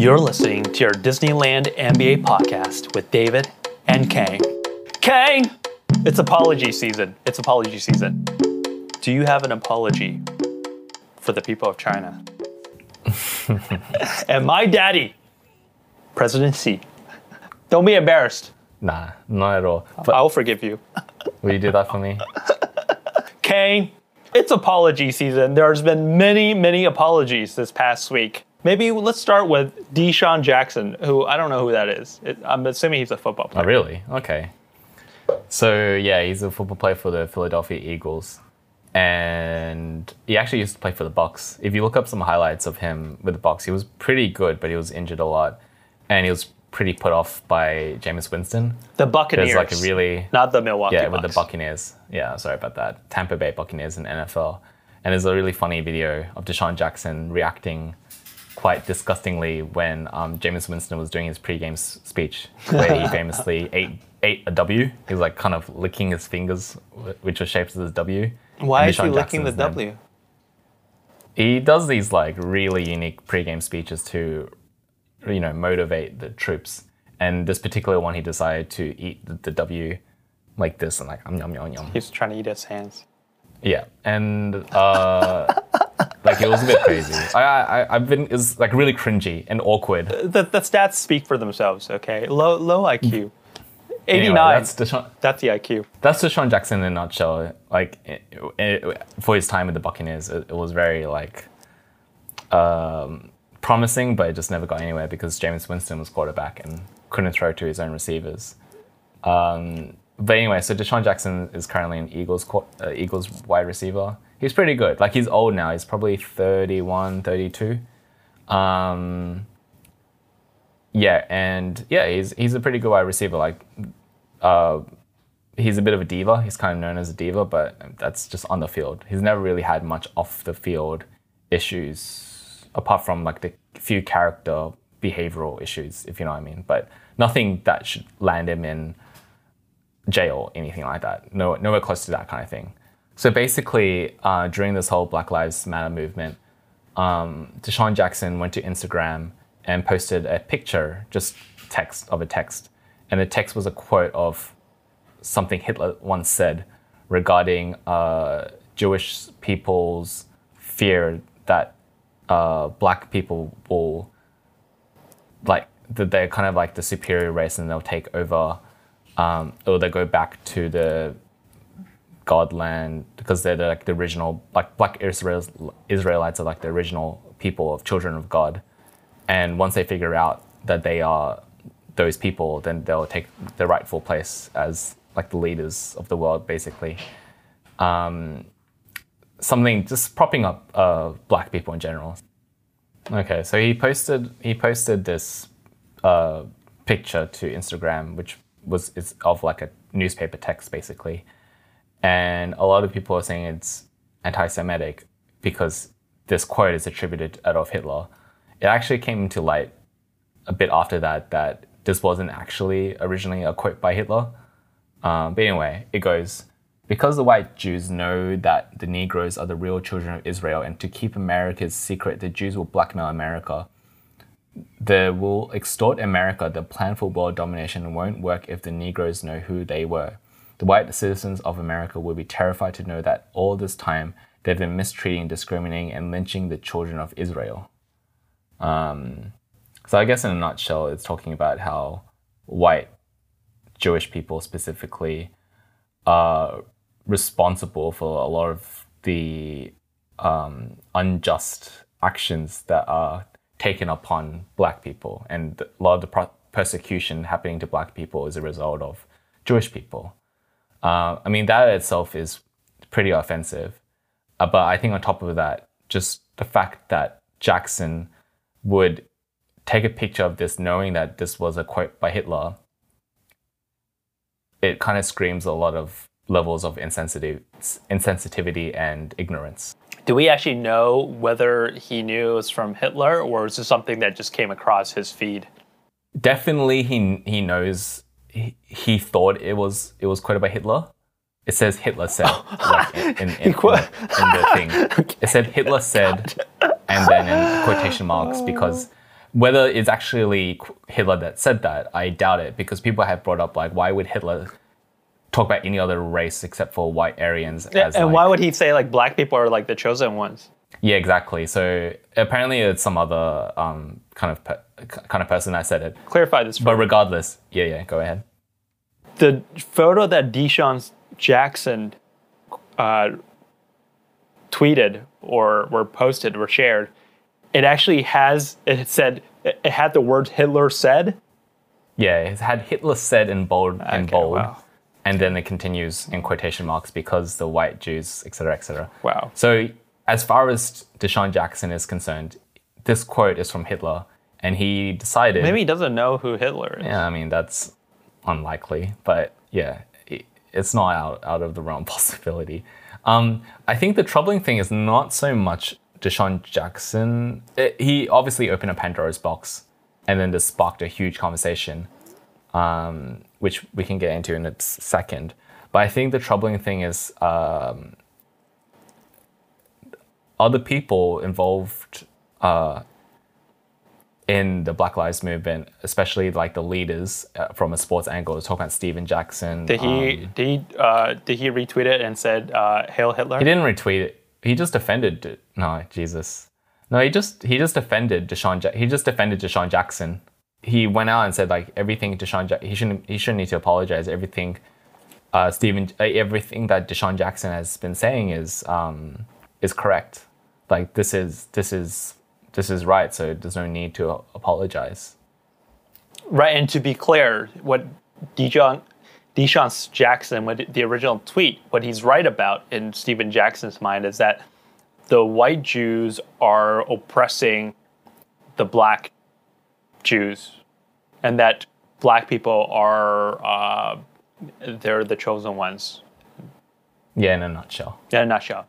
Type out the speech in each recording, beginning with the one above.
You're listening to your Disneyland NBA podcast with David and Kang. Kang! It's apology season. It's apology season. Do you have an apology for the people of China? and my daddy, President Xi. Don't be embarrassed. Nah, not at all. But I'll forgive you. will you do that for me? Kang, it's apology season. There's been many, many apologies this past week. Maybe let's start with DeSean Jackson, who I don't know who that is. It, I'm assuming he's a football player. Oh, player. really? Okay. So yeah, he's a football player for the Philadelphia Eagles, and he actually used to play for the Bucks. If you look up some highlights of him with the Bucks, he was pretty good, but he was injured a lot, and he was pretty put off by Jameis Winston. The Buccaneers. There's like a really not the Milwaukee yeah with the Buccaneers. Yeah, sorry about that. Tampa Bay Buccaneers in NFL, and there's a really funny video of DeSean Jackson reacting quite disgustingly when um, Jameis Winston was doing his pre-game speech, where he famously ate ate a W. He was like kind of licking his fingers, which was shaped as a W. Why is he DeSean licking the Jackson's name- W? He does these like really unique pre-game speeches to, you know, motivate the troops. And this particular one, he decided to eat the, the W like this and like um, yum yum yum. He's trying to eat his hands. Yeah, and uh, like it was a bit crazy. I, I I've been it's like really cringy and awkward. The, the stats speak for themselves, okay? Low, low IQ. 89. Anyway, that's, that's the IQ. that's DeSean Jackson in a nutshell. Like it, it, for his time with the Buccaneers, it, it was very like um, promising, but it just never got anywhere because Jameis Winston was quarterback and couldn't throw to his own receivers. Um, but anyway, so DeSean Jackson is currently an Eagles uh, Eagles wide receiver. He's pretty good. Like he's old now. He's probably 31, 32. Um, yeah, and yeah, he's he's a pretty good wide receiver. Like, uh, he's a bit of a diva. He's kind of known as a diva, but that's just on the field. He's never really had much off the field issues, apart from like the few character behavioral issues, if you know what I mean. But nothing that should land him in jail, anything like that. No, nowhere close to that kind of thing. So basically, uh, during this whole Black Lives Matter movement, um, DeSean Jackson went to Instagram and posted a picture, just text of a text, and the text was a quote of something Hitler once said regarding uh, Jewish people's fear that uh, black people will like that they're kind of like the superior race and they'll take over um, or they go back to the godland because they're the, like the original like black Israels, Israelites are like the original people of children of God. And once they figure out that they are those people then they'll take their rightful place as like the leaders of the world basically. Um, something just propping up uh, black people in general. Okay so he posted he posted this uh, picture to Instagram, which was is of like a newspaper text basically, and a lot of people are saying it's anti-Semitic because this quote is attributed to Adolf Hitler. It actually came into light a bit after that that this wasn't actually originally a quote by Hitler. Um, but anyway, it goes because the white Jews know that the Negroes are the real children of Israel, and to keep America's secret, the Jews will blackmail America. They will extort America. The plan for world domination won't work if the Negroes know who they were. The white citizens of America will be terrified to know that all this time they've been mistreating, discriminating, and lynching the children of Israel. Um, so I guess in a nutshell, it's talking about how white Jewish people specifically are responsible for a lot of the um, unjust actions that are taken upon black people. And a lot of the persecution happening to black people is a result of Jewish people. Uh, I mean, that itself is pretty offensive. Uh, but I think on top of that, just the fact that Jackson would take a picture of this knowing that this was a quote by Hitler, it kind of screams a lot of levels of insensitivity and ignorance. Do we actually know whether he knew it was from Hitler or is this something that just came across his feed? Definitely, he he knows. He, he thought it was it was quoted by Hitler. It says Hitler said like, in, in, in, in, the, in the thing. It said Hitler said, and then in quotation marks because Whether it's actually Hitler that said that, I doubt it because people have brought up like, why would Hitler talk about any other race except for white Aryans? As, and like- why would he say like black people are like the chosen ones? Yeah, exactly. So apparently it's some other um, kind of pe- kind of person that said it. Clarify this. But For regardless, yeah, yeah, go ahead. the photo that DeSean Jackson uh, tweeted or were posted or shared, it actually has it said it had the words Hitler said. Yeah, it had Hitler said in bold in Okay, bold, wow. And then it continues in quotation marks because the white Jews, etc., etc. Wow. So as far as DeSean Jackson is concerned, this quote is from Hitler, and he decided. Maybe he doesn't know who Hitler is. Yeah, I mean that's unlikely, but yeah, it's not out out of the realm possibility. Um, I think the troubling thing is not so much DeSean Jackson. It- he obviously opened a Pandora's box, and then this sparked a huge conversation, um, which we can get into in a second. But I think the troubling thing is um, other people involved uh, in the Black Lives Movement, especially like the leaders uh, from a sports angle, talking about Stephen Jackson. Did he um, did he uh, did he retweet it and said uh, "Hail Hitler"? he didn't retweet it. He just defended. No, Jesus. No, he just he just defended DeSean. Ja- he just defended DeSean Jackson. He went out and said like everything DeSean. Ja- he shouldn't. He shouldn't need to apologize. Everything. Uh, Stephen. Uh, everything that DeSean Jackson has been saying is um, is correct. Like this is this is this is right. So there's no need to apologize. Right, and to be clear, what DeSean, DeSean Jackson, what the original tweet, what he's right about in Stephen Jackson's mind is that the white Jews are oppressing the black Jews, and that black people are uh, they're the chosen ones. Yeah, in a nutshell. Yeah, In a nutshell.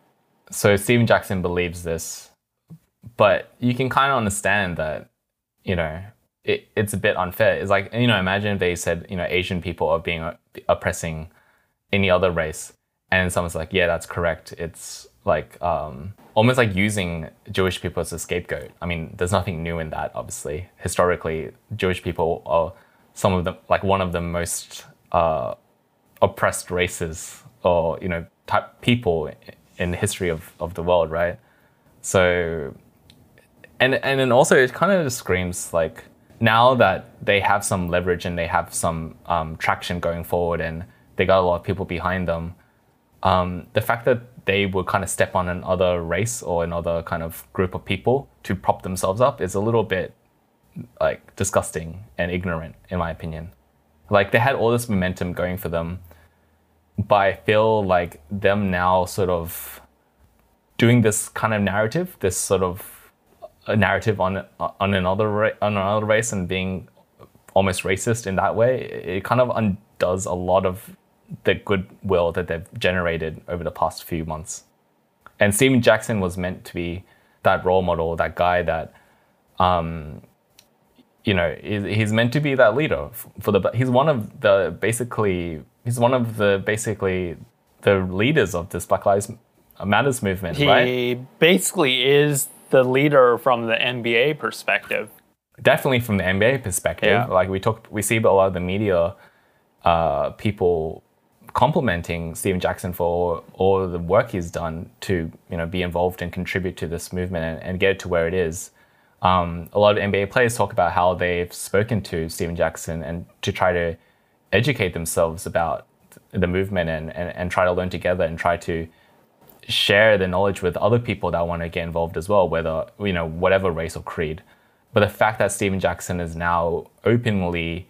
so Stephen Jackson believes this, but you can kind of understand that, you know, it, it's a bit unfair. It's like, you know, imagine they said, you know, Asian people are being oppressing any other race. And someone's like, yeah, that's correct. It's like um, almost like using Jewish people as a scapegoat. I mean, there's nothing new in that, obviously. Historically, Jewish people are some of the, like one of the most uh, oppressed races or, you know, type people in the history of, of the world, right? So, and and then also it kind of just screams like now that they have some leverage and they have some um, traction going forward and they got a lot of people behind them, um, the fact that they would kind of step on another race or another kind of group of people to prop themselves up is a little bit like disgusting and ignorant in my opinion. Like they had all this momentum going for them, but I feel like them now sort of doing this kind of narrative, this sort of narrative on on another ra- on another race and being almost racist in that way, it kind of undoes a lot of the goodwill that they've generated over the past few months. And Stephen Jackson was meant to be that role model, that guy that, um, you know, he's meant to be that leader for the. He's one of the basically. He's one of the basically the leaders of this Black Lives Matters movement, He right? basically is the leader from the NBA perspective. definitely from the NBA perspective, Yeah. like we talk, we see a lot of the media uh, people complimenting Stephen Jackson for all the work he's done to you know be involved and contribute to this movement and, and get it to where it is. Um, a lot of NBA players talk about how they've spoken to Stephen Jackson and to try to educate themselves about the movement and, and, and try to learn together and try to share the knowledge with other people that want to get involved as well, whether, you know, whatever race or creed. But the fact that Stephen Jackson is now openly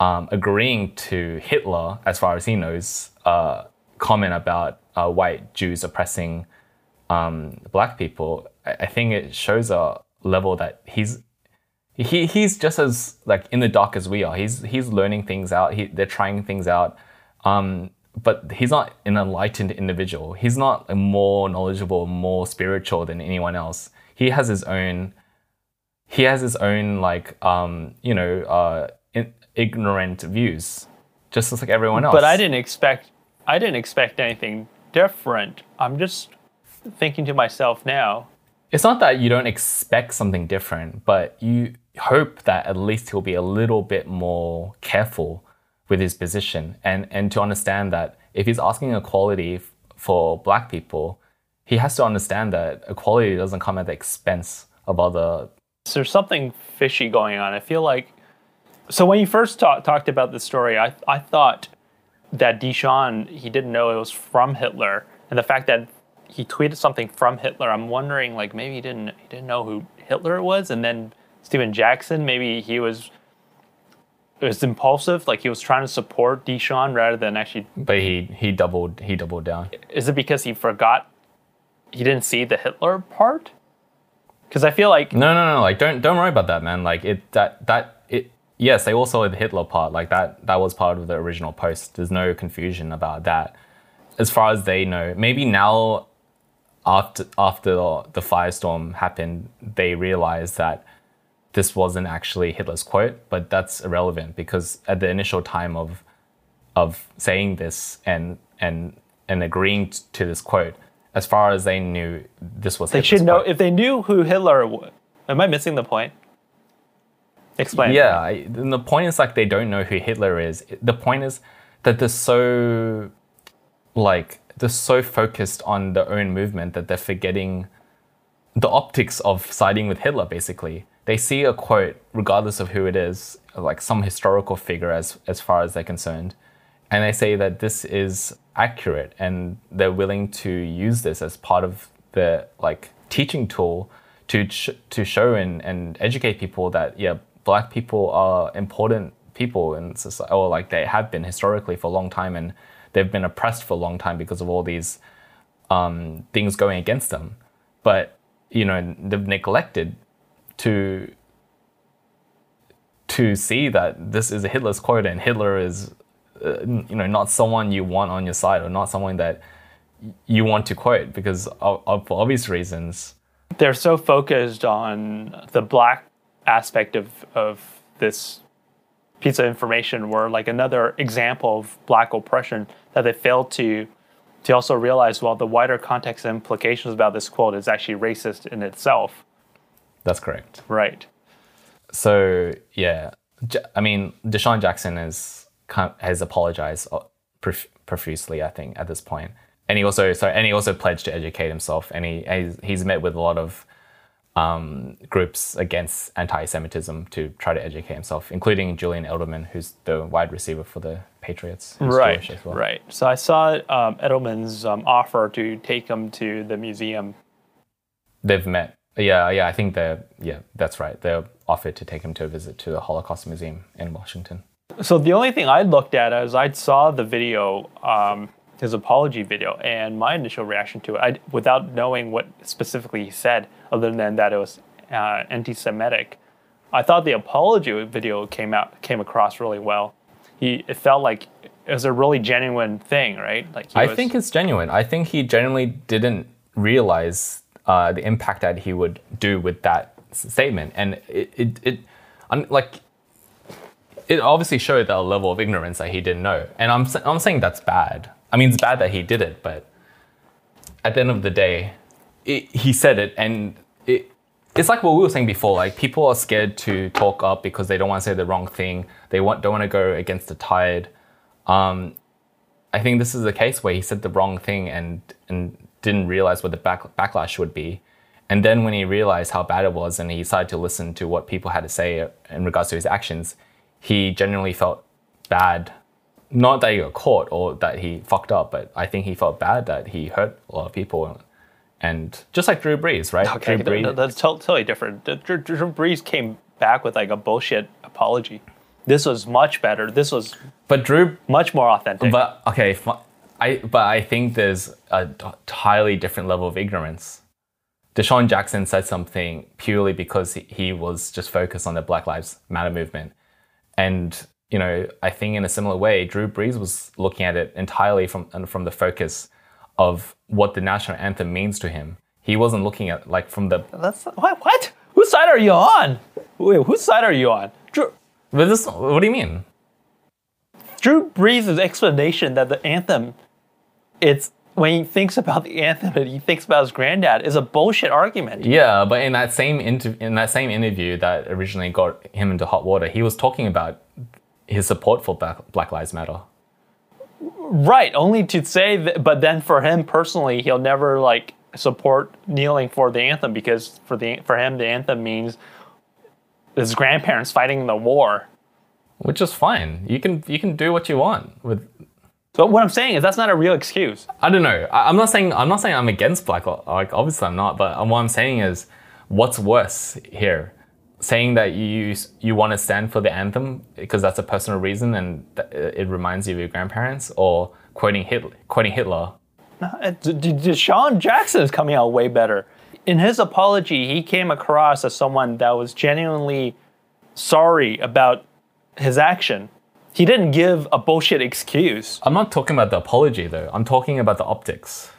um, agreeing to Hitler, as far as he knows, uh, comment about uh, white Jews oppressing um, black people, I, I think it shows a level that he's he, he's just as like in the dark as we are. He's he's learning things out. He, they're trying things out. Um, but he's not an enlightened individual. He's not more knowledgeable, more spiritual than anyone else. He has his own. He has his own like um, you know uh, ignorant views, just like everyone else. But I didn't expect I didn't expect anything different. I'm just thinking to myself now. It's not that you don't expect something different, but you hope that at least he'll be a little bit more careful with his position and, and to understand that if he's asking equality f- for black people, he has to understand that equality doesn't come at the expense of other. So there's something fishy going on. I feel like. So when you first ta- talked about this story, I I thought that DeSean he didn't know it was from Hitler, and the fact that he tweeted something from Hitler, I'm wondering like maybe he didn't he didn't know who Hitler was, and then Stephen Jackson maybe he was it was impulsive, like he was trying to support DeSean rather than actually. But he he doubled he doubled down. Is it because he forgot he didn't see the Hitler part? Because I feel like No, no, no. Like, don't don't worry about that, man. Like, it that that. Yes, they also the Hitler part. Like that that was part of the original post. There's no confusion about that. As far as they know, maybe now, after after the, firestorm happened, they realized that this wasn't actually Hitler's quote. But that's irrelevant because at the initial time of of saying this and and and agreeing t- to this quote, as far as they knew, this was they Hitler's should know quote. if they knew who Hitler. was. Am I missing the point? Explain. Yeah, I, the point is like they don't know who Hitler is. The point is that they're so like they're so focused on their own movement that they're forgetting the optics of siding with Hitler. Basically, they see a quote, regardless of who it is, like some historical figure as as far as they're concerned, and they say that this is accurate, and they're willing to use this as part of the like teaching tool to sh- to show and, and educate people that yeah, black people are important people in society, or like they have been historically for a long time, and they've been oppressed for a long time because of all these um, things going against them. But you know they've neglected to to see that this is a Hitler's quote, and Hitler is uh, you know not someone you want on your side, or not someone that you want to quote because of, of for obvious reasons. they're so focused on the black aspect of of this piece of information were like another example of black oppression that they failed to to also realize well the wider context and implications about this quote is actually racist in itself. That's correct. right. So yeah, i mean, DeSean Jackson is has apologized uh, profusely, I think, at this point, and he also sorry, and he also pledged to educate himself, and he he's, he's met with a lot of um, groups against anti-Semitism to try to educate himself, including Julian Edelman, who's the wide receiver for the Patriots. right as well. right so i saw um, edelman's um, offer to take him to the museum They've met. Yeah, yeah, I think they're yeah, that's right. They're offered to take him to a visit to the Holocaust Museum in Washington. So the only thing I looked at is I saw the video, um, his apology video, and my initial reaction to it, I, without knowing what specifically he said, other than that it was uh, anti-Semitic, I thought the apology video came out came across really well. He it felt like it was a really genuine thing, right? Like he I was- think it's genuine. I think he genuinely didn't realize uh, the impact that he would do with that statement, and it, it, it I'm, like, it obviously showed a level of ignorance that he didn't know. And I'm, I'm saying that's bad. I mean, it's bad that he did it, but at the end of the day, it, he said it, and it, it's like what we were saying before. Like people are scared to talk up because they don't want to say the wrong thing. They want don't want to go against the tide. Um, I think this is a case where he said the wrong thing and and didn't realize what the back, backlash would be. And then when he realized how bad it was and he decided to listen to what people had to say in regards to his actions, he genuinely felt bad. Not that he got caught or that he fucked up, but I think he felt bad that he hurt a lot of people. And just like Drew Brees, right? okay. Drew th- that's totally different. Drew, Drew Brees came back with like a bullshit apology. This was much better. This was but Drew much more authentic. But okay, I but I think there's a entirely different level of ignorance. DeSean Jackson said something purely because he was just focused on the Black Lives Matter movement, and you know I think in a similar way, Drew Brees was looking at it entirely from and from the focus of what the national anthem means to him. He wasn't looking at like from the That's what? What? Whose side are you on? Wait, whose side are you on? Drew, but this. What do you mean? Drew Brees' explanation that the anthem, it's when he thinks about the anthem and he thinks about his granddad is a bullshit argument. Yeah, but in that same inter- in that same interview that originally got him into hot water, he was talking about his support for Black, Lives Matter. Right, only to say that, but then for him personally, he'll never like support kneeling for the anthem because for the for him the anthem means his grandparents fighting the war. Which is fine. You can you can do what you want with So what I'm saying is that's not a real excuse. I don't know. I, I'm not saying I'm not saying I'm against black. Like obviously I'm not. But what I'm saying is, what's worse here? Saying that you you want to stand for the anthem because that's a personal reason and it reminds you of your grandparents, or quoting Hitler, quoting Hitler. DeSean Jackson is coming out way better. In his apology, he came across as someone that was genuinely sorry about his action. He didn't give a bullshit excuse. I'm not talking about the apology though. I'm talking about the optics.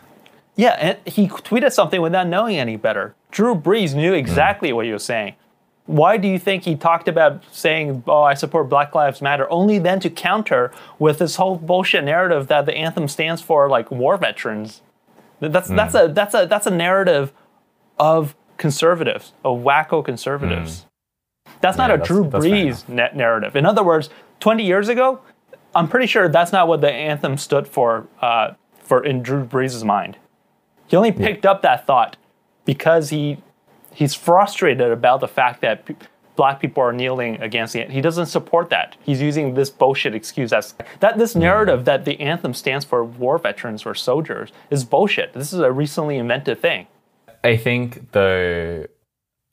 Yeah, and he tweeted something without knowing any better. Drew Brees knew exactly what he was saying. Why do you think he talked about saying, "Oh, I support Black Lives Matter," only then to counter with this whole bullshit narrative that the anthem stands for like war veterans? That's that's a that's a that's a narrative of conservatives, of wacko conservatives. That's not Yeah, a that's- Drew Brees na- narrative. In other words, 20 years ago, I'm pretty sure that's not what the anthem stood for uh, for in Drew Brees' mind. He only picked up that thought because he he's frustrated about the fact that black people are kneeling against the. anthem. He doesn't support that. He's using this bullshit excuse as that this narrative that the anthem stands for war veterans or soldiers is bullshit. This is a recently invented thing. I think though,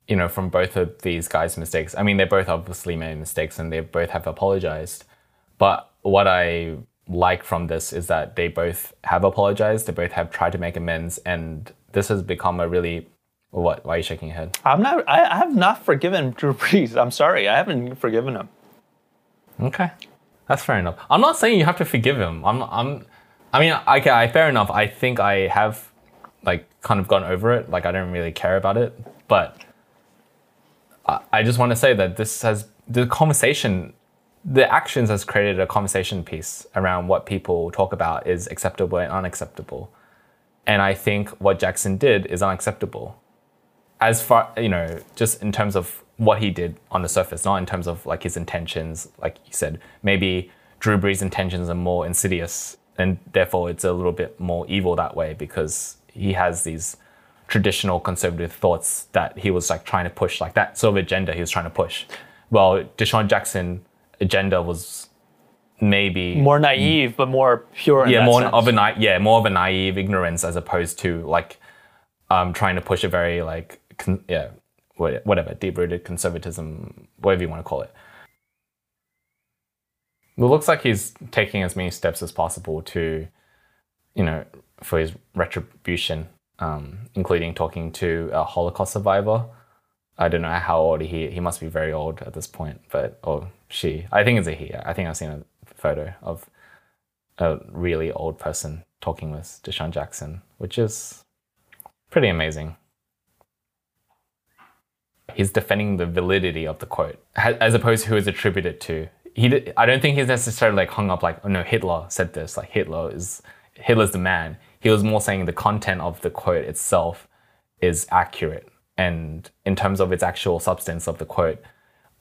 you know, from both of these guys' mistakes, I mean, they both obviously made mistakes and they both have apologized. But what I like from this is that they both have apologized, they both have tried to make amends, and this has become a really what? Why are you shaking your head? I'm not. I, I have not forgiven Drew Brees. I'm sorry. I haven't forgiven him. Okay, that's fair enough. I'm not saying you have to forgive him. I'm. I'm. I mean, okay, I, fair enough. I think I have, like, kind of gone over it. Like, I don't really care about it. But I, I just want to say that this has the conversation, the actions has created a conversation piece around what people talk about is acceptable and unacceptable. And I think what Jackson did is unacceptable as far you know just in terms of what he did on the surface not in terms of like his intentions like you said maybe drew brees intentions are more insidious and therefore it's a little bit more evil that way because he has these traditional conservative thoughts that he was like trying to push like that sort of agenda he was trying to push well desean jackson agenda was maybe More naive, but more pure. Yeah more sense. of a na- yeah more of a naive ignorance as opposed to like um trying to push a very like con- yeah whatever deep rooted conservatism whatever you want to call it it looks like he's taking as many steps as possible to you know for his retribution um including talking to a holocaust survivor I don't know how old he he must be very old at this point, but or she. I think it's a he. I think I've seen a photo of a really old person talking with DeSean Jackson, which is pretty amazing. He's defending the validity of the quote as opposed to who is attributed to. He, I don't think he's necessarily like hung up like, oh no, Hitler said this. Like Hitler is Hitler's the man. He was more saying the content of the quote itself is accurate, and in terms of its actual substance of the quote,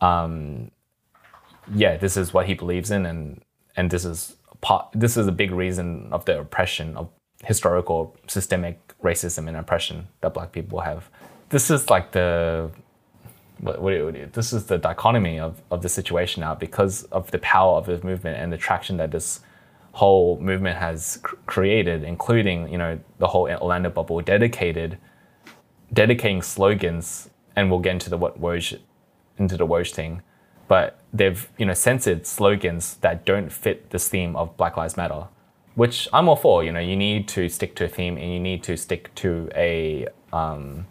um, yeah, this is what he believes in, and and this is part. This is a big reason of the oppression of historical systemic racism and oppression that Black people have. This is like the what, what, this is the dichotomy of, of the situation now because of the power of this movement and the traction that this whole movement has cr- created, including you know the whole Orlando bubble dedicated dedicating slogans, and we'll get into the what Woj into the Woj thing, but they've you know censored slogans that don't fit this theme of Black Lives Matter, which I'm all for. You know, you need to stick to a theme and you need to stick to a um,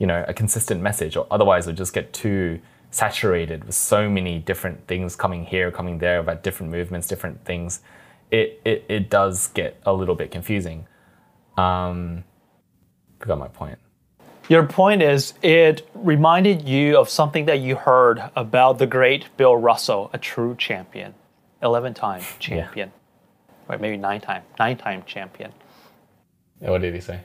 you know a consistent message, or otherwise it'll just get too saturated with so many different things coming here, coming there about different movements, different things. It it, it does get a little bit confusing. Um, forgot my point. Your point is, it reminded you of something that you heard about the great Bill Russell, a true champion, 11 time champion, right? Maybe nine time, nine time champion. yeah, What did he say?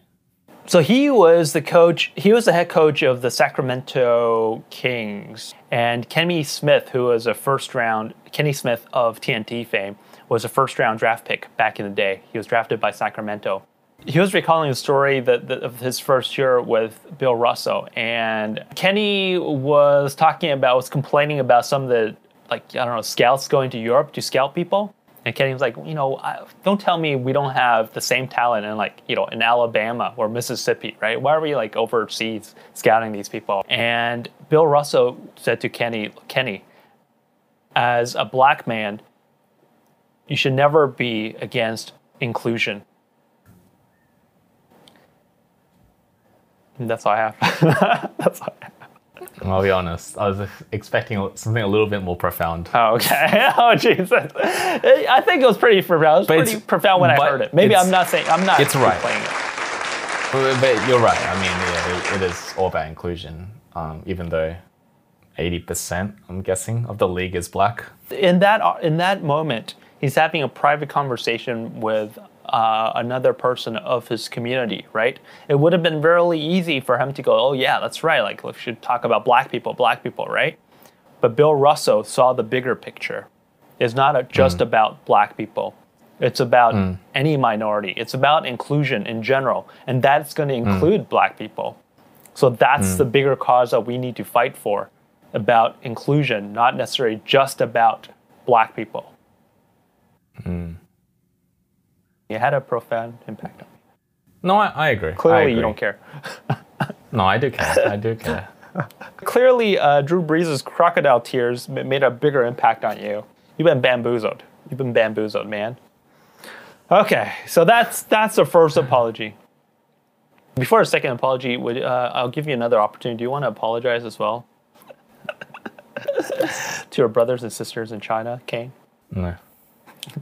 So he was the coach. He was the head coach of the Sacramento Kings, and Kenny Smith, who was a first round Kenny Smith of TNT fame, was a first round draft pick back in the day. He was drafted by Sacramento. He was recalling the story that, that of his first year with Bill Russell, and Kenny was talking about was complaining about some of the like I don't know scouts going to Europe to scout people. And Kenny was like, you know, don't tell me we don't have the same talent in like, you know, in Alabama or Mississippi, right? Why are we like overseas scouting these people? And Bill Russell said to Kenny, Kenny, as a black man, you should never be against inclusion. And that's all I have. that's all I have. I'll be honest. I was expecting something a little bit more profound. Oh, okay. Oh, Jesus. I think it was pretty profound. It was But pretty profound when I heard it. Maybe I'm not saying I'm not. it's right. playing it. But but you're right. I mean, yeah, it, it is all about inclusion. Um, even though 80%, I'm guessing, of the league is black. in that in that moment, he's having a private conversation with uh, another person of his community, right? It would have been really easy for him to go, "Oh yeah, that's right. Like we should talk about black people, black people, right?" But Bill Russell saw the bigger picture. It's not a, just mm. about black people. It's about mm. any minority. It's about inclusion in general, and that's going to mm. include black people. So that's the bigger cause that we need to fight for about inclusion, not necessarily just about black people. It had a profound impact on me. No, I, I agree. I Clearly, you don't care. No, I do care. I do care. Clearly, uh, Drew Brees' crocodile tears made a bigger impact on you. You've been bamboozled. You've been bamboozled, man. Okay, so that's that's the first apology. Before a second apology, would uh, I'll give you another opportunity. Do you want to apologize as well to your brothers and sisters in China, Kane? No.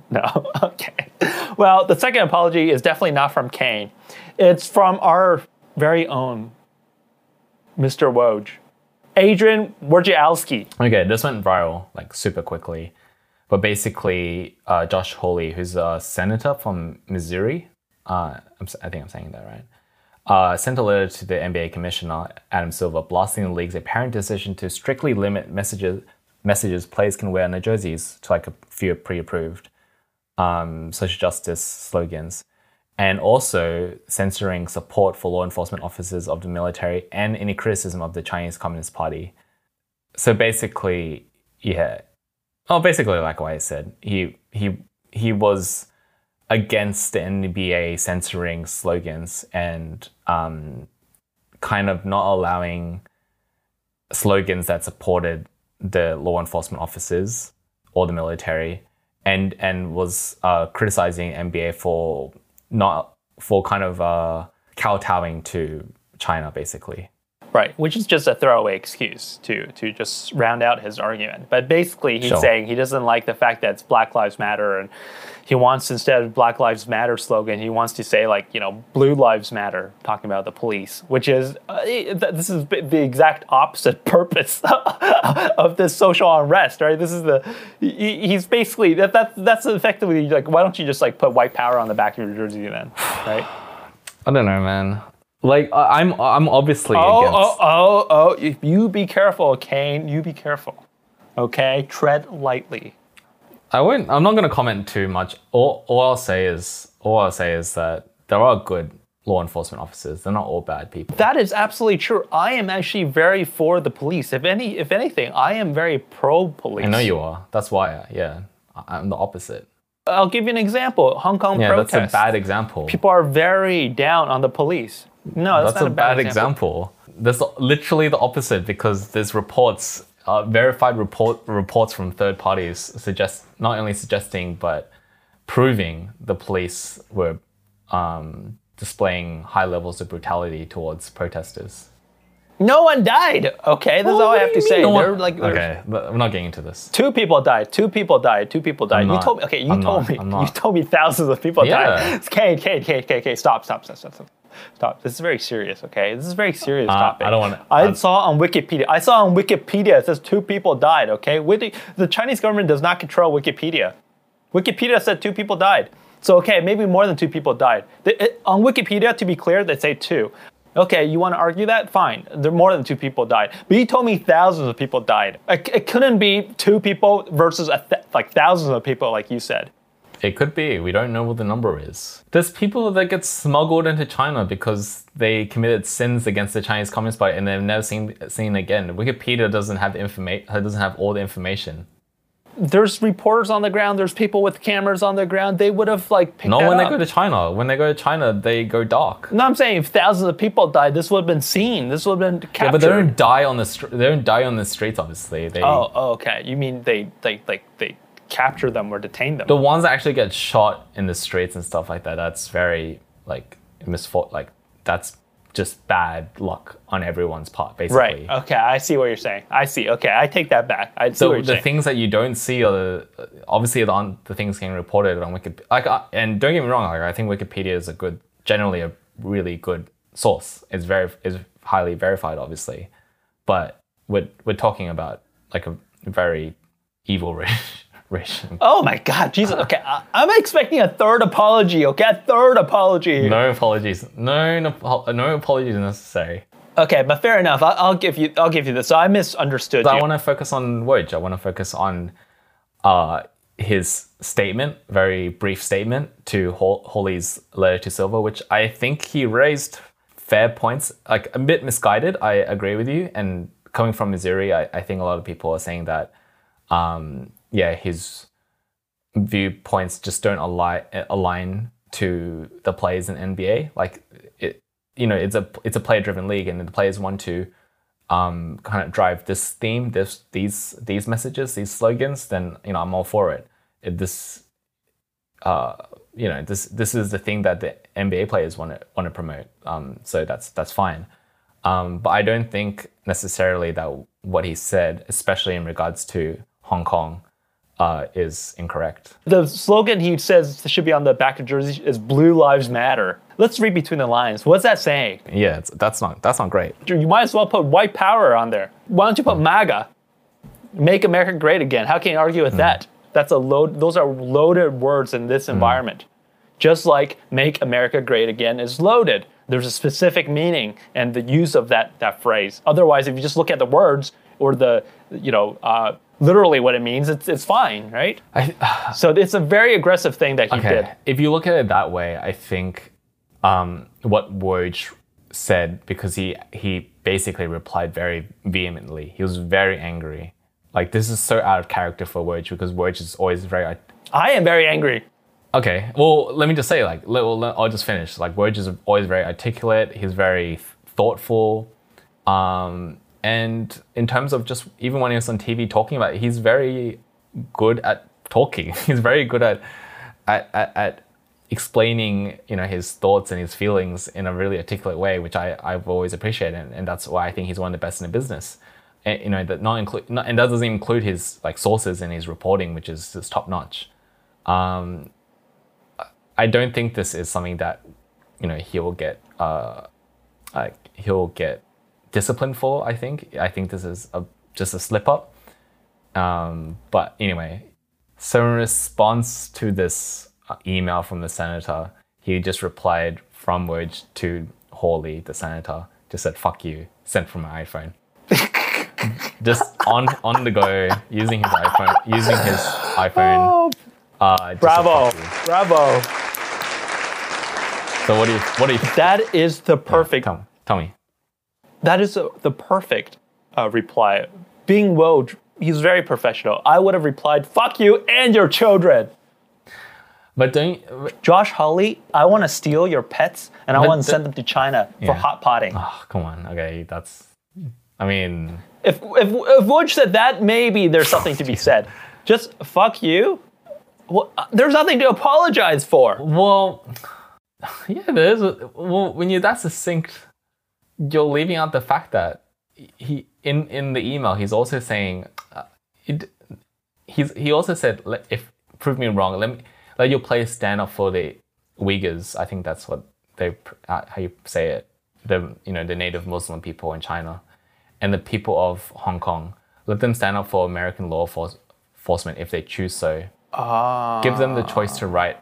No. Okay. Well, the second apology is definitely not from Kane. It's from our very own Mr. Woj, Adrian Wojnarowski. Okay, this went viral like super quickly. But basically, uh, Josh Hawley, who's a senator from Missouri, uh, I think I'm saying that right, uh, sent a letter to the NBA commissioner, Adam Silver, blasting the league's apparent decision to strictly limit messages messages players can wear on their jerseys to like a few pre-approved um, social justice slogans, and also censoring support for law enforcement officers of the military and any criticism of the Chinese Communist Party. So basically, yeah. Oh, basically, like what I said, he he he was against the NBA censoring slogans and um, kind of not allowing slogans that supported the law enforcement officers or the military, and and was uh, criticizing NBA for not for kind of uh, kowtowing to China, basically. Right, which is just a throwaway excuse to to just round out his argument. But basically, he's Sure. saying he doesn't like the fact that it's Black Lives Matter, and he wants instead of Black Lives Matter slogan, he wants to say like you know Blue Lives Matter, talking about the police, which is uh, this is the exact opposite purpose of this social unrest, right? This is the he- he's basically that that that's effectively like why don't you just like put white power on the back of your jersey then, right? I don't know, man. Like I- I'm I'm obviously Oh, against. oh, oh, oh. You- You be careful, Kane. You be careful. Okay? Tread lightly. I won't. I'm not going to comment too much. All, all I'll say is, all I'll say is that there are good law enforcement officers. They're not all bad people. That is absolutely true. I am actually very for the police. If any, if anything, I am very pro police. I know you are. That's why. Yeah, I'm the opposite. I'll give you an example. Hong Kong Yeah, protests. that's a bad example. People are very down on the police. No, that's, That's a bad example. That's literally the opposite because there's reports, uh, verified report reports from third parties suggest not only suggesting but proving the police were um, displaying high levels of brutality towards protesters. No one died. Okay, that's all I have to say. No one- like, okay, but we're not getting into this. Two people died. Two people died. Two people died. you told me. Okay, you I'm told not- me. You told me thousands of people Yeah. died. Kane, Kane, Kane, Kane, Kane. Stop, stop, stop, stop, stop. Stop. This is very serious. Okay, this is a very serious topic. Uh, I don't wanna- I I- saw on Wikipedia. I saw on Wikipedia it says two people died. Okay, Wiki, the Chinese government does not control Wikipedia. Wikipedia said two people died. So okay, maybe more than two people died. The- it- on Wikipedia, to be clear, they say two. Okay, you want to argue that? Fine. There more than two people died. But you told me thousands of people died. It, it couldn't be two people versus a th- like thousands of people, like you said. It could be. We don't know what the number is. There's people that get smuggled into China because they committed sins against the Chinese Communist Party and they've never seen seen again. Wikipedia doesn't have the information. Doesn't have all the information. There's reporters on the ground. There's people with cameras on the ground. They would have like Not that when they go to China. When they go to China, they go dark. No, I'm saying if thousands of people died, this would have been seen. This would have been captured. Yeah, but they don't die on the str- they don't die on the streets. Obviously, they Oh, oh, okay. You mean they they like they capture them or detain them? the ones that actually get shot in the streets and stuff like that. That's very like misfort. Like that's just bad luck on everyone's part, basically. right. Okay, I see what you're saying. I see. Okay, I take that back. I see So the saying. things that you don't see are the, obviously the, the things getting reported on Wikipedia. Like, uh, and don't get me wrong, like I think Wikipedia is a good, generally a really good source. It's very is highly verified, obviously, but we're we're talking about like a very evil regime. Regime. oh my God, Jesus. Okay, I, I'm expecting a third apology. Okay, a third apology. No apologies. No, no, no apologies necessary. Okay, but fair enough. I'll, I'll give you. I'll give you this. So I misunderstood I want to focus on Woj. I want to focus on uh, his statement, very brief statement to Hol- Hawley's letter to Silver, which I think he raised fair points, like a bit misguided. I agree with you. And coming from Missouri, I, I think a lot of people are saying that, um, yeah, his viewpoints just don't align align to the players in NBA. Like it, you know, it's a it's a player driven league, and the players want to um, kind of drive this theme, this these these messages, these slogans, then you know I'm all for it. It this, uh, you know, this this is the thing that the NBA players want to want to promote. Um, so that's that's fine. Um, but I don't think necessarily that what he said, especially in regards to Hong Kong, uh, is incorrect. the slogan he says should be on the back of jersey is "Blue Lives Matter." Let's read between the lines. What's that saying? Yeah, it's, that's not that's not great. You might as well put white power on there. Why don't you put MAGA? Make America great again. How can you argue with that? That's a load. Those are loaded words in this environment. Just like "Make America Great Again" is loaded. There's a specific meaning and the use of that that phrase. Otherwise, if you just look at the words or the you know uh, literally what it means, it's it's fine, right? I, So it's a very aggressive thing that he Okay. did. If you look at it that way, I think um, what Woj said because he he basically replied very vehemently. He was very angry. Like this is so out of character for Woj because Woj is always very. I am very angry. Okay, well let me just say like let, well, let- I'll just finish. Like Woj is always very articulate. He's very thoughtful. Um, and in terms of just even when he was on TV talking about it, he's very good at talking. He's very good at at, at, at explaining you know his thoughts and his feelings in a really articulate way, which I, I've always appreciated, and, and that's why I think he's one of the best in the business. And, you know that not include not, and that doesn't include his like sources and his reporting, which is just top notch. Um, I don't think this is something that you know he will get uh, like he'll get disciplined for. I think I think this is a just a slip up. Um, but anyway, so in response to this uh, email from the senator, he just replied from Woj to Hawley, the senator, just said "fuck you," sent from my iPhone. just on on the go, using his iPhone, using his iPhone. Uh, Bravo, bravo. So what do you what do you That is the perfect. tell, tell me? That is a, the perfect uh, reply. Bing Woj, he's very professional. I would have replied, "Fuck you and your children." But don't Josh Hawley, I want to steal your pets and I want to send them to China for hot potting. oh, come on. Okay, that's. I mean, If, if if Woj said that, maybe there's something to be said. Just fuck you. Well, there's nothing to apologize for. well, yeah, there is. Well, when you're that succinct, you're leaving out the fact that he in in the email he's also saying, uh, it, he's he also said if prove me wrong, let me let your players stand up for the Uyghurs. I think that's what they uh, how you say it. The you know the native Muslim people in China, and the people of Hong Kong. Let them stand up for American law force, enforcement if they choose so. Give them the choice to write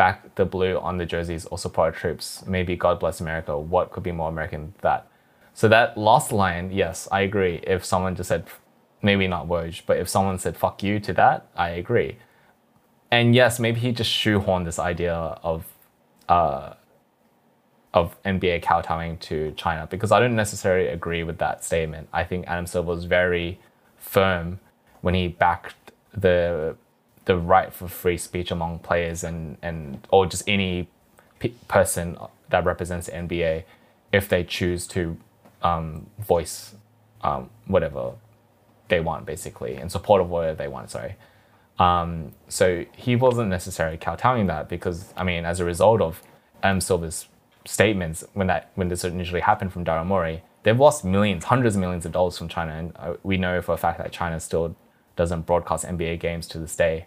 back the blue on the jerseys or support troops. Maybe God bless America. What could be more American than that? So that last line, yes, I agree. If someone just said, maybe not Woj, but if someone said fuck you to that, I agree. And yes, maybe he just shoehorned this idea of uh, of NBA kowtowing to China because I don't necessarily agree with that statement. I think Adam Silver was very firm when he backed the the right for free speech among players and and or just any pe- person that represents the NBA if they choose to um, voice um, whatever they want basically in support of whatever they want. Sorry. Um, so he wasn't necessarily kowtowing that because I mean, as a result of Adam Silver's statements when that when this initially happened from Daryl Morey, they've lost millions, hundreds of millions of dollars from China, and uh, we know for a fact that China still doesn't broadcast NBA games to this day.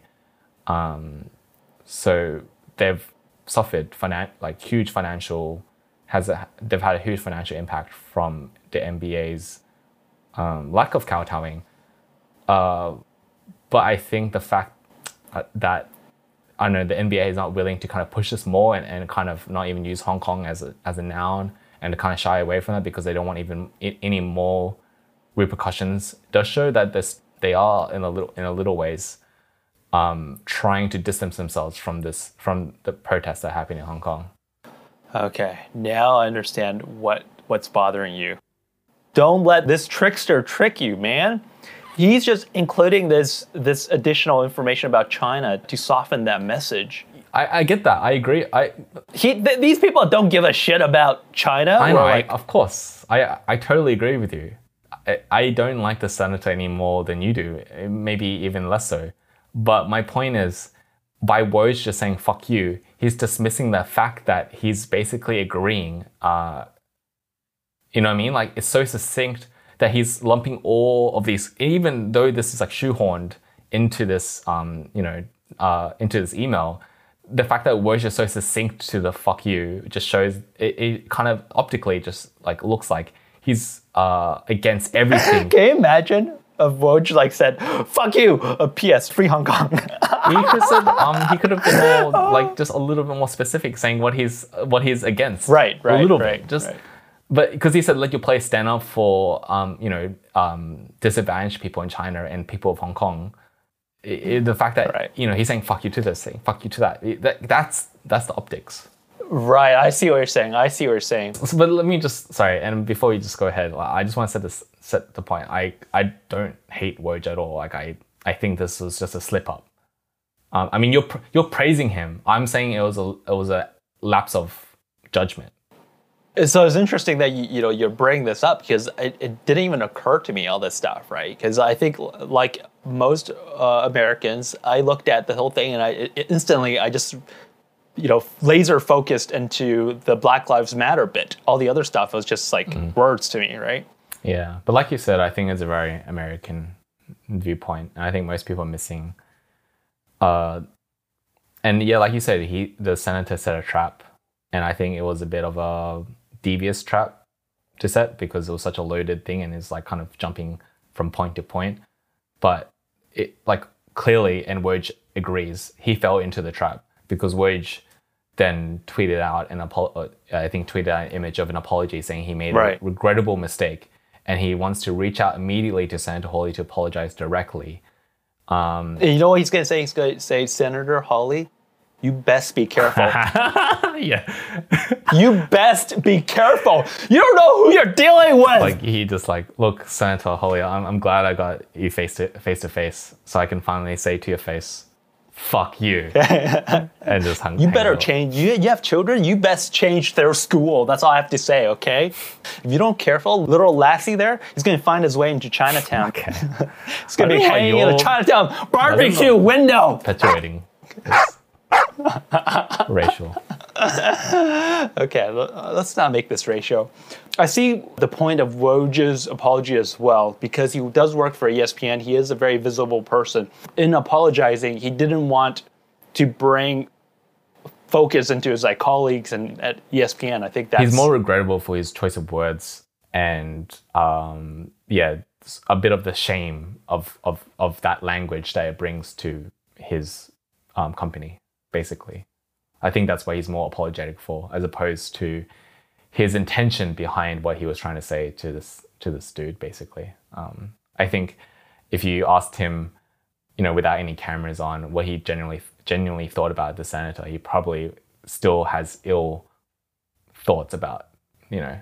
Um, so they've suffered finan- like huge financial has a, they've had a huge financial impact from the NBA's um, lack of kowtowing. Uh, but I think the fact uh, that I don't know the NBA is not willing to kind of push this more and, and kind of not even use Hong Kong as a, as a noun and to kind of shy away from that because they don't want even any more repercussions does show that this they are in a little in a little ways um, trying to distance themselves from this from the protests that happen in Hong Kong. Okay, now I understand what what's bothering you. Don't let this trickster trick you, man. He's just including this this additional information about China to soften that message. I, I get that. I agree. I He, th- these people don't give a shit about China. I know. like, I, of course, I I totally agree with you. I, don't like the senator any more than you do. Maybe even less so. But my point is, by Woj just saying "fuck you," he's dismissing the fact that he's basically agreeing. Uh, you know what I mean? Like it's so succinct that he's lumping all of these, even though this is like shoehorned into this, um, you know, uh, into this email. The fact that Woj is so succinct to the "fuck you" just shows it, it kind of optically just like looks like he's uh, against everything. can you imagine if Woj like said, "Fuck you," a PS, free Hong Kong. he could have said, um, he could have been more like just a little bit more specific, saying what he's what he's against. Right, right, a little right, bit, just. right. But because he said let your play stand up for um, you know um, disadvantaged people in China and people of Hong Kong, i i- the fact that Right. you know he's saying fuck you to this, saying fuck you to that, i- that that's that's the optics. Right, I see what you're saying. I see what you're saying. So, but let me just sorry, and before you just go ahead, like, I just want to set this set the point. I I don't hate Woj at all. Like I I think this was just a slip up. Um, I mean, you're pr- you're praising him. I'm saying it was a it was a lapse of judgment. So it's interesting that you, you know you're bringing this up because it, it didn't even occur to me all this stuff, right? Because I think like most uh, Americans, I looked at the whole thing and I it, instantly I just you know laser focused into the Black Lives Matter bit. All the other stuff was just like words to me, right? Yeah, but like you said, I think it's a very American viewpoint, and I think most people are missing. Uh, and yeah, like you said, he the senator set a trap, and I think it was a bit of a devious trap to set because it was such a loaded thing, and it's like kind of jumping from point to point. But it like clearly, and Woj agrees, he fell into the trap because Woj then tweeted out an apo- uh, I think tweeted out an image of an apology saying he made Right. a regrettable mistake and he wants to reach out immediately to Senator Hawley to apologize directly. And you know what he's gonna say? He's gonna say, Senator Hawley, you best be careful. yeah. you best be careful. You don't know who you're dealing with. Like he just like, look, Senator Hawley, I'm, I'm glad I got you face to face to face so I can finally say to your face, fuck you. and just You hang better change. You, you have children. You best change their school. That's all I have to say. Okay. If you don't careful, little Lassie there, he's gonna find his way into Chinatown. Okay. He's gonna be hanging in a Chinatown barbecue window. Perpetuating racial. Okay, let's not make this ratio. I see the point of Woj's apology as well because he does work for ESPN. He is a very visible person. In apologizing, he didn't want to bring focus into his like colleagues and at ESPN. I think that's He's more regrettable for his choice of words and um, yeah, a bit of the shame of, of, of that language that it brings to his um, company, basically. I think that's what he's more apologetic for, as opposed to his intention behind what he was trying to say to this to this dude. Basically, um, I think if you asked him, you know, without any cameras on, what he genuinely genuinely thought about the senator, he probably still has ill thoughts about, you know,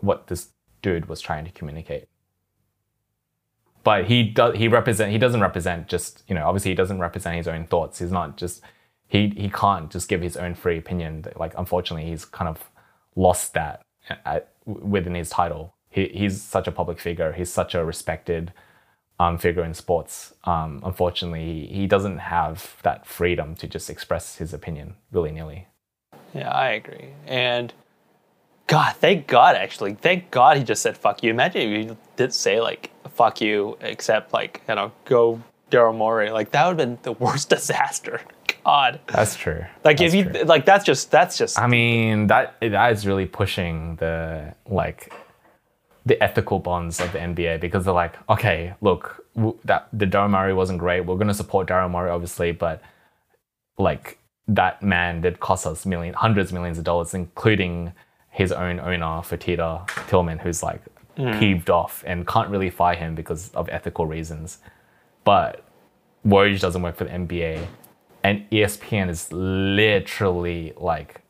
what this dude was trying to communicate. But he does he represent he doesn't represent just, you know, obviously he doesn't represent his own thoughts. He's not just he he can't just give his own free opinion. Like unfortunately, he's kind of lost that at, within his title. He, he's such a public figure. He's such a respected um, figure in sports. Um, unfortunately, he doesn't have that freedom to just express his opinion willy nilly. Yeah, I agree. And God, thank God, actually, thank God he just said "fuck you." Imagine if he did say like "fuck you," except like you know, go Daryl Morey. Like that would have been the worst disaster. God. That's true. Like That's if you true. like, that's just that's just. I mean, that that is really pushing the like the ethical bonds of the NBA because they're like, okay, look, w- that the Daryl Morey wasn't great. We're gonna support Daryl Morey, obviously, but like that man did cost us million, hundreds of millions of dollars, including his own owner, Fertitta Tilman, who's like hmm. peeved off and can't really fire him because of ethical reasons. But Woj doesn't work for the NBA, and ESPN is literally like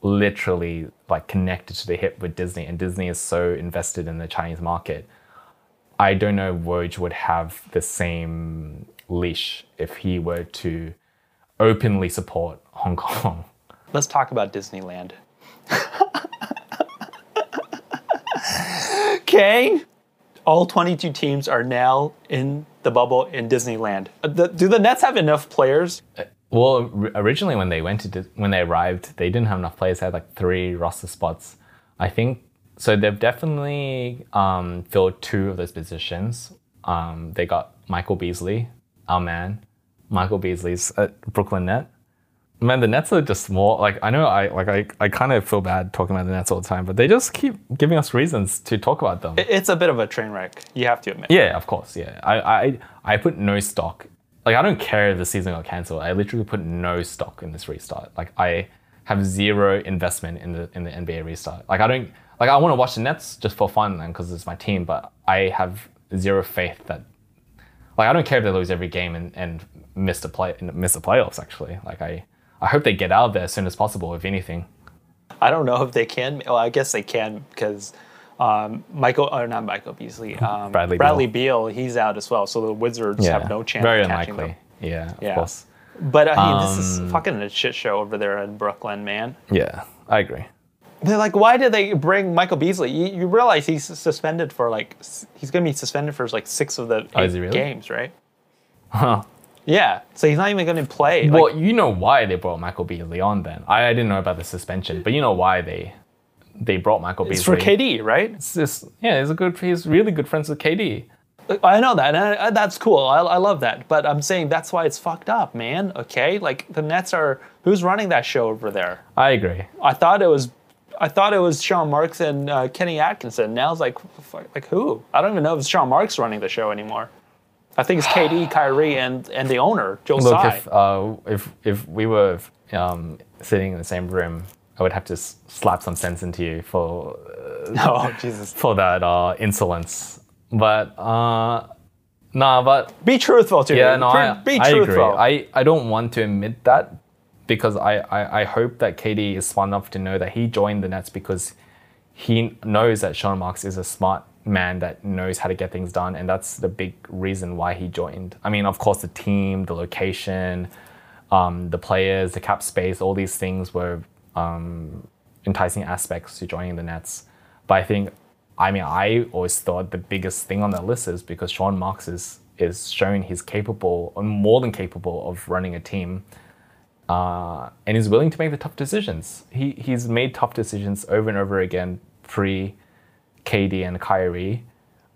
literally like connected to the hip with Disney, and Disney is so invested in the Chinese market. I don't know if Woj would have the same leash if he were to openly support Hong Kong. Let's talk about Disneyland. okay, all 22 teams are now in the bubble in Disneyland. Uh, do the Nets have enough players? Well, originally when they went to when they arrived, they didn't have enough players. They had like three roster spots. I think so. They've definitely um, filled two of those positions. Um, they got Michael Beasley, our man. Michael Beasley's at Brooklyn Net. Man, the Nets are just more like I know I like I, I kind of feel bad talking about the Nets all the time, but they just keep giving us reasons to talk about them. It's a bit of a train wreck. You have to admit. Yeah, of course. Yeah, I, I, I put no stock. Like, I don't care if the season got cancelled. I literally put no stock in this restart. Like, I have zero investment in the in the NBA restart. Like, I don't like. I want to watch the Nets just for fun and because it's my team, but I have zero faith that. Like, I don't care if they lose every game and, and miss the play miss the playoffs. Actually, like I. I hope they get out of there as soon as possible, if anything. I don't know if they can. Well, I guess they can because um, Michael, or not Michael Beasley, um, Bradley Bradley Beal, he's out as well. So the Wizards have no chance. Very of catching unlikely. them. Yeah, of Yeah. course. But I mean, this Um, is fucking a shit show over there in Brooklyn, man. Yeah, I agree. They're like, why did they bring Michael Beasley? You, you realize he's suspended for like he's gonna be suspended for like six of the Oh, really? games, right? Huh. Yeah, so he's not even gonna play. Like, Well, you know why they brought Michael Beasley on then. I, I didn't know about the suspension, but you know why they they brought Michael it's for KD, right? It's just yeah, he's a good. He's really good friends with KD. I know that, and I, that's cool. I, I love that. But I'm saying that's why it's fucked up, man. Okay, like the Nets are. Who's running that show over there? I agree. I thought it was, I thought it was Sean Marks and uh, Kenny Atkinson. Now it's like, fuck, like who? I don't even know if it's Sean Marks running the show anymore. I think it's KD, Kyrie, and and the owner Joe Look, Tsai. if uh, if if we were um, sitting in the same room, I would have to slap some sense into you for oh Jesus! for that uh, insolence. But uh, nah, but Be truthful to Yeah, me. no, I, be I agree. I, I don't want to admit that because I, I, I hope that KD is smart enough to know that he joined the Nets because he knows that Sean Marks is a smart man that knows how to get things done, and that's the big reason why he joined. I mean, of course, the team, the location, um, the players, the cap space, all these things were um, enticing aspects to joining the Nets. But I think, I mean, I always thought the biggest thing on that list is because Sean Marks is is showing he's capable, or more than capable, of running a team, uh, and he's willing to make the tough decisions. He he's made tough decisions over and over again pre KD and Kyrie.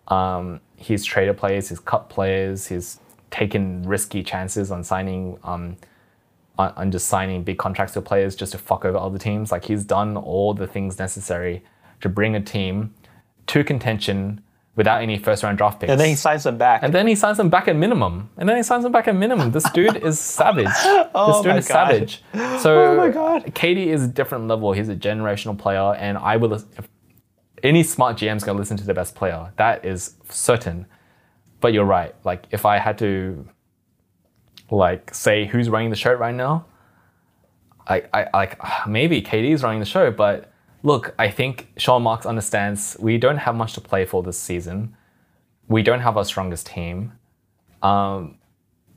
Um, he's traded players, he's cut players, he's taken risky chances on signing um, on, on just signing big contracts to players just to fuck over other teams. Like he's done all the things necessary to bring a team to contention without any first round draft picks. And then he signs them back. And then he signs them back at minimum. And then he signs them back at minimum. This dude is savage. Oh this dude is God. savage. Oh so Oh my God. KD is a different level. He's a generational player, and I will. If any smart GM's gonna listen to the best player. That is certain. But you're right. Like if I had to, like, say who's running the show right now, I, I like maybe KD is running the show, but look, I think Sean Marks understands we don't have much to play for this season. We don't have our strongest team. Um,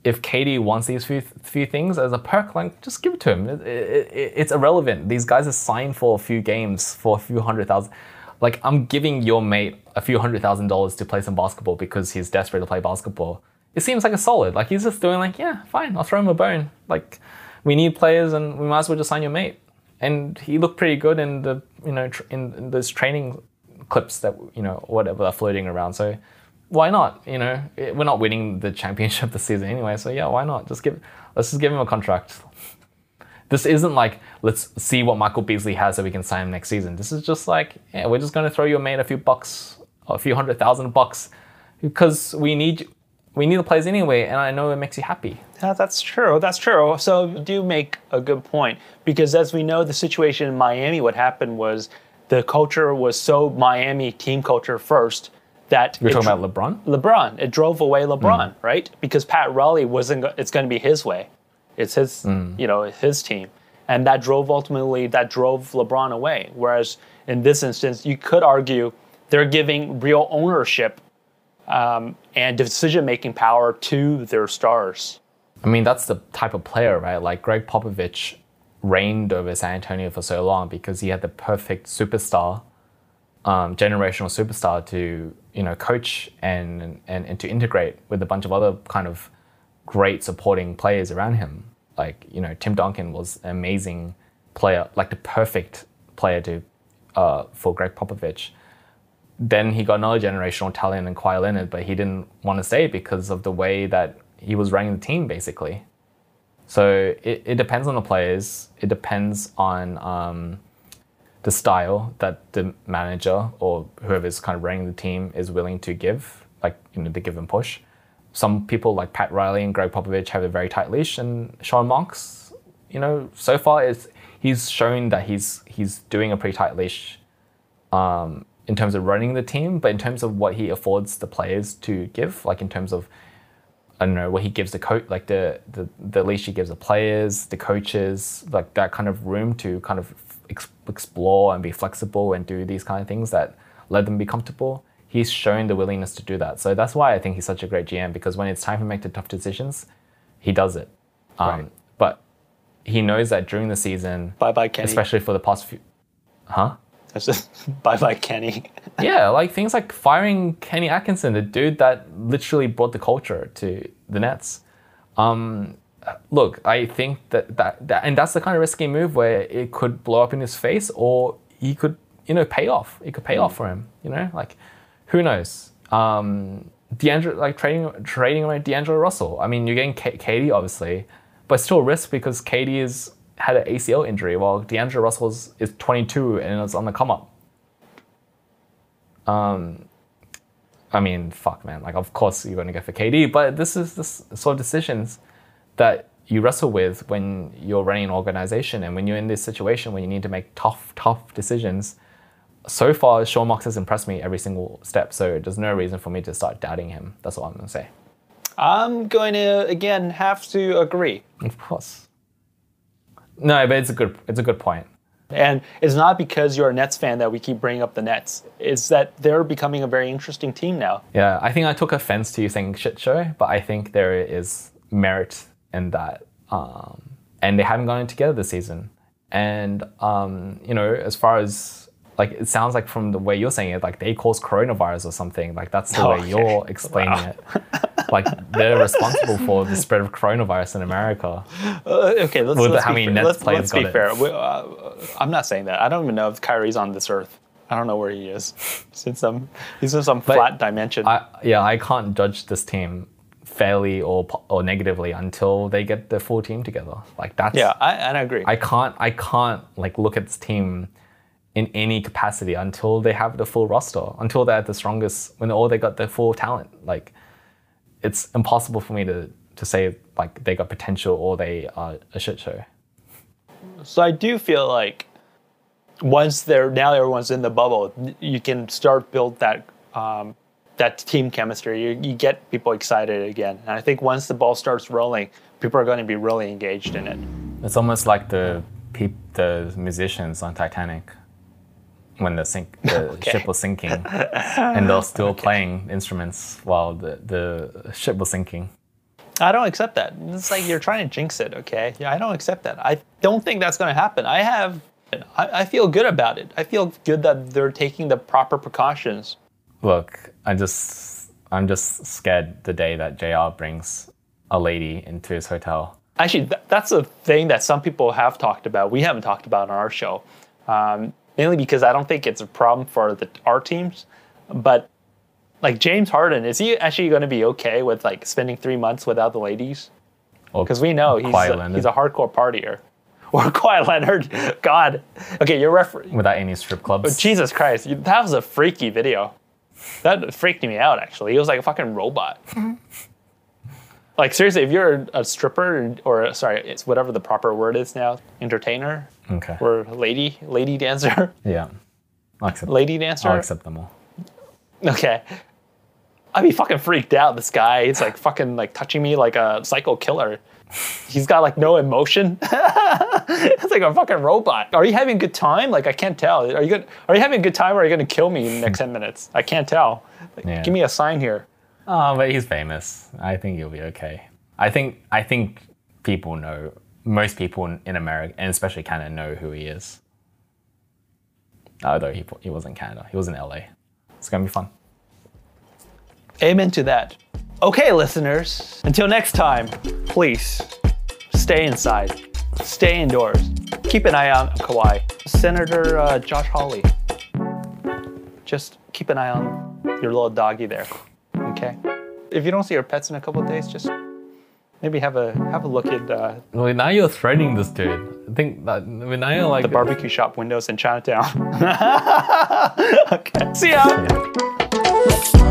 if KD wants these few, few things as a perk, like just give it to him. It, it, it- it's irrelevant. These guys are signed for a few games for a few hundred thousand. Like I'm giving your mate a few hundred thousand dollars to play some basketball because he's desperate to play basketball. It seems like a solid. Like he's just doing like, yeah, fine, I'll throw him a bone. Like we need players and we might as well just sign your mate. And he looked pretty good in the you know tr- in, in those training clips that you know whatever are floating around. So why not? You know, it- we're not winning the championship this season anyway. So yeah, why not? Just give let's just give him a contract. This isn't like let's see what Michael Beasley has so we can sign him next season. This is just like yeah, we're just going to throw your mate a few bucks, a few hundred thousand bucks, because we need we need the players anyway, and I know it makes you happy. Yeah, that's true. That's true. So you do make a good point because as we know, the situation in Miami, what happened was the culture was so Miami team culture first that You're talking about LeBron. LeBron. It drove away LeBron, right? Because Pat Riley wasn't. It's going to be his way. It's his, you know, his team, and that drove ultimately that drove LeBron away. Whereas in this instance, you could argue they're giving real ownership um, and decision-making power to their stars. I mean, that's the type of player, right? Like Gregg Popovich reigned over San Antonio for so long because he had the perfect superstar, um, generational superstar to you know coach and, and and to integrate with a bunch of other kind of great supporting players around him. Like you know, Tim Duncan was an amazing player, like the perfect player to uh, for Gregg Popovich. Then he got another generational talent in Kawhi Leonard, but he didn't want to stay because of the way that he was running the team, basically. So it, it depends on the players. It depends on um, the style that the manager or whoever's kind of running the team is willing to give, like you know, the give and push. Some people like Pat Riley and Gregg Popovich have a very tight leash, and Sean Marks, you know, so far is he's shown that he's he's doing a pretty tight leash um, in terms of running the team, but in terms of what he affords the players to give, like in terms of I don't know what he gives the coach, like the, the the leash he gives the players, the coaches, like that kind of room to kind of ex- explore and be flexible and do these kind of things that let them be comfortable. He's shown the willingness to do that, so that's why I think he's such a great GM because when it's time to make the tough decisions, he does it. Um, Right. But he knows that during the season, Bye bye, Kenny. especially for the past few, huh? That's just bye bye, Kenny. yeah, like things like firing Kenny Atkinson, the dude that literally brought the culture to the Nets. Um, look, I think that, that that and that's the kind of risky move where it could blow up in his face, or he could, you know, pay off. It could pay off for him. You know, like who knows? Um, D'Angelo, like trading trading away D'Angelo Russell. I mean, you're getting K- KD obviously, but still risk because KD is had an ACL injury while D'Angelo Russell is, is 22 and is on the come up. Um, I mean, fuck, man. Like, of course you're going to go for KD, but this is this sort of decisions that you wrestle with when you're running an organization and when you're in this situation when you need to make tough, tough decisions. So far, Sean Marks has impressed me every single step, so there's no reason for me to start doubting him. That's all I'm going to say. I'm going to again have to agree. Of course. No, but it's a good, it's a good point. And it's not because you're a Nets fan that we keep bringing up the Nets. It's that they're becoming a very interesting team now. Yeah, I think I took offense to you saying shit show, but I think there is merit in that. Um, and they haven't gone together this season. And um, you know, as far as like it sounds like from the way you're saying it, like they caused coronavirus or something. Like that's the Oh, way okay. you're explaining it. Like they're responsible for the spread of coronavirus in America. Uh, okay, let's, With let's how be many. Nets let's, let's be fair. We, uh, I'm not saying that. I don't even know if Kyrie's on this earth. I don't know where he is. He's in some, he's in some flat dimension. I, yeah, I can't judge this team fairly or or negatively until they get the full team together. Like that's yeah, I, and I agree. I can't I can't like look at this team in any capacity until they have the full roster, until they're the strongest, when all they got the full talent. Like, it's impossible for me to to say like they got potential or they are a shit show. So I do feel like once they're now everyone's in the bubble, you can start build that um, that team chemistry. You, you get people excited again, and I think once the ball starts rolling, people are going to be really engaged in it. It's almost like the peop, the musicians on Titanic when the sink the Okay. ship was sinking, and they're still playing instruments while the the ship was sinking. I don't accept that. It's like you're trying to jinx it, okay? Yeah, I don't accept that. I don't think that's going to happen. I have, I, I feel good about it. I feel good that they're taking the proper precautions. Look, I just I'm just scared the day that J.R. brings a lady into his hotel. Actually, th- that's a thing that some people have talked about. We haven't talked about on our show, um, mainly because I don't think it's a problem for the our teams. But like James Harden, is he actually going to be okay with like spending three months without the ladies? Because we know he's a, he's a hardcore partier. Or Kawhi Leonard. God. Okay, you're referring. without any strip clubs. Oh, Jesus Christ, that was a freaky video. That freaked me out. Actually, he was like a fucking robot. like seriously, if you're a stripper or sorry, it's whatever the proper word is now, entertainer Okay. or lady, lady dancer, Yeah. I'll accept. lady dancer. I'll accept them all. Okay. I'd be fucking freaked out. This guy, he's like fucking like touching me like a psycho killer. He's got like no emotion. it's like a fucking robot. Are you having a good time? Like I can't tell. Are you good? Are you having a good time or are you gonna kill me in the next ten minutes? I can't tell. Like, Yeah. Give me a sign here. Oh, but he's famous. I think you'll be okay. I think I think people know. Most people in- America, and especially Canada, know who he is. Although he he was in Canada, he was in LA. It's gonna be fun. Amen to that. Okay, listeners. Until next time, please stay inside, stay indoors. Keep an eye on Kawhi. Senator uh, Josh Hawley. Just keep an eye on your little doggy there. Okay. If you don't see your pets in a couple of days, just maybe have a have a look at uh, Well, now you're threatening this dude. I think that now you're like the barbecue shop windows in Chinatown. okay. See ya. Yeah.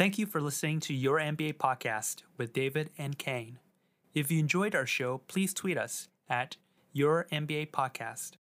Thank you for listening to Your NBA Podcast with David and Kane. If you enjoyed our show, please tweet us at Your NBA Podcast.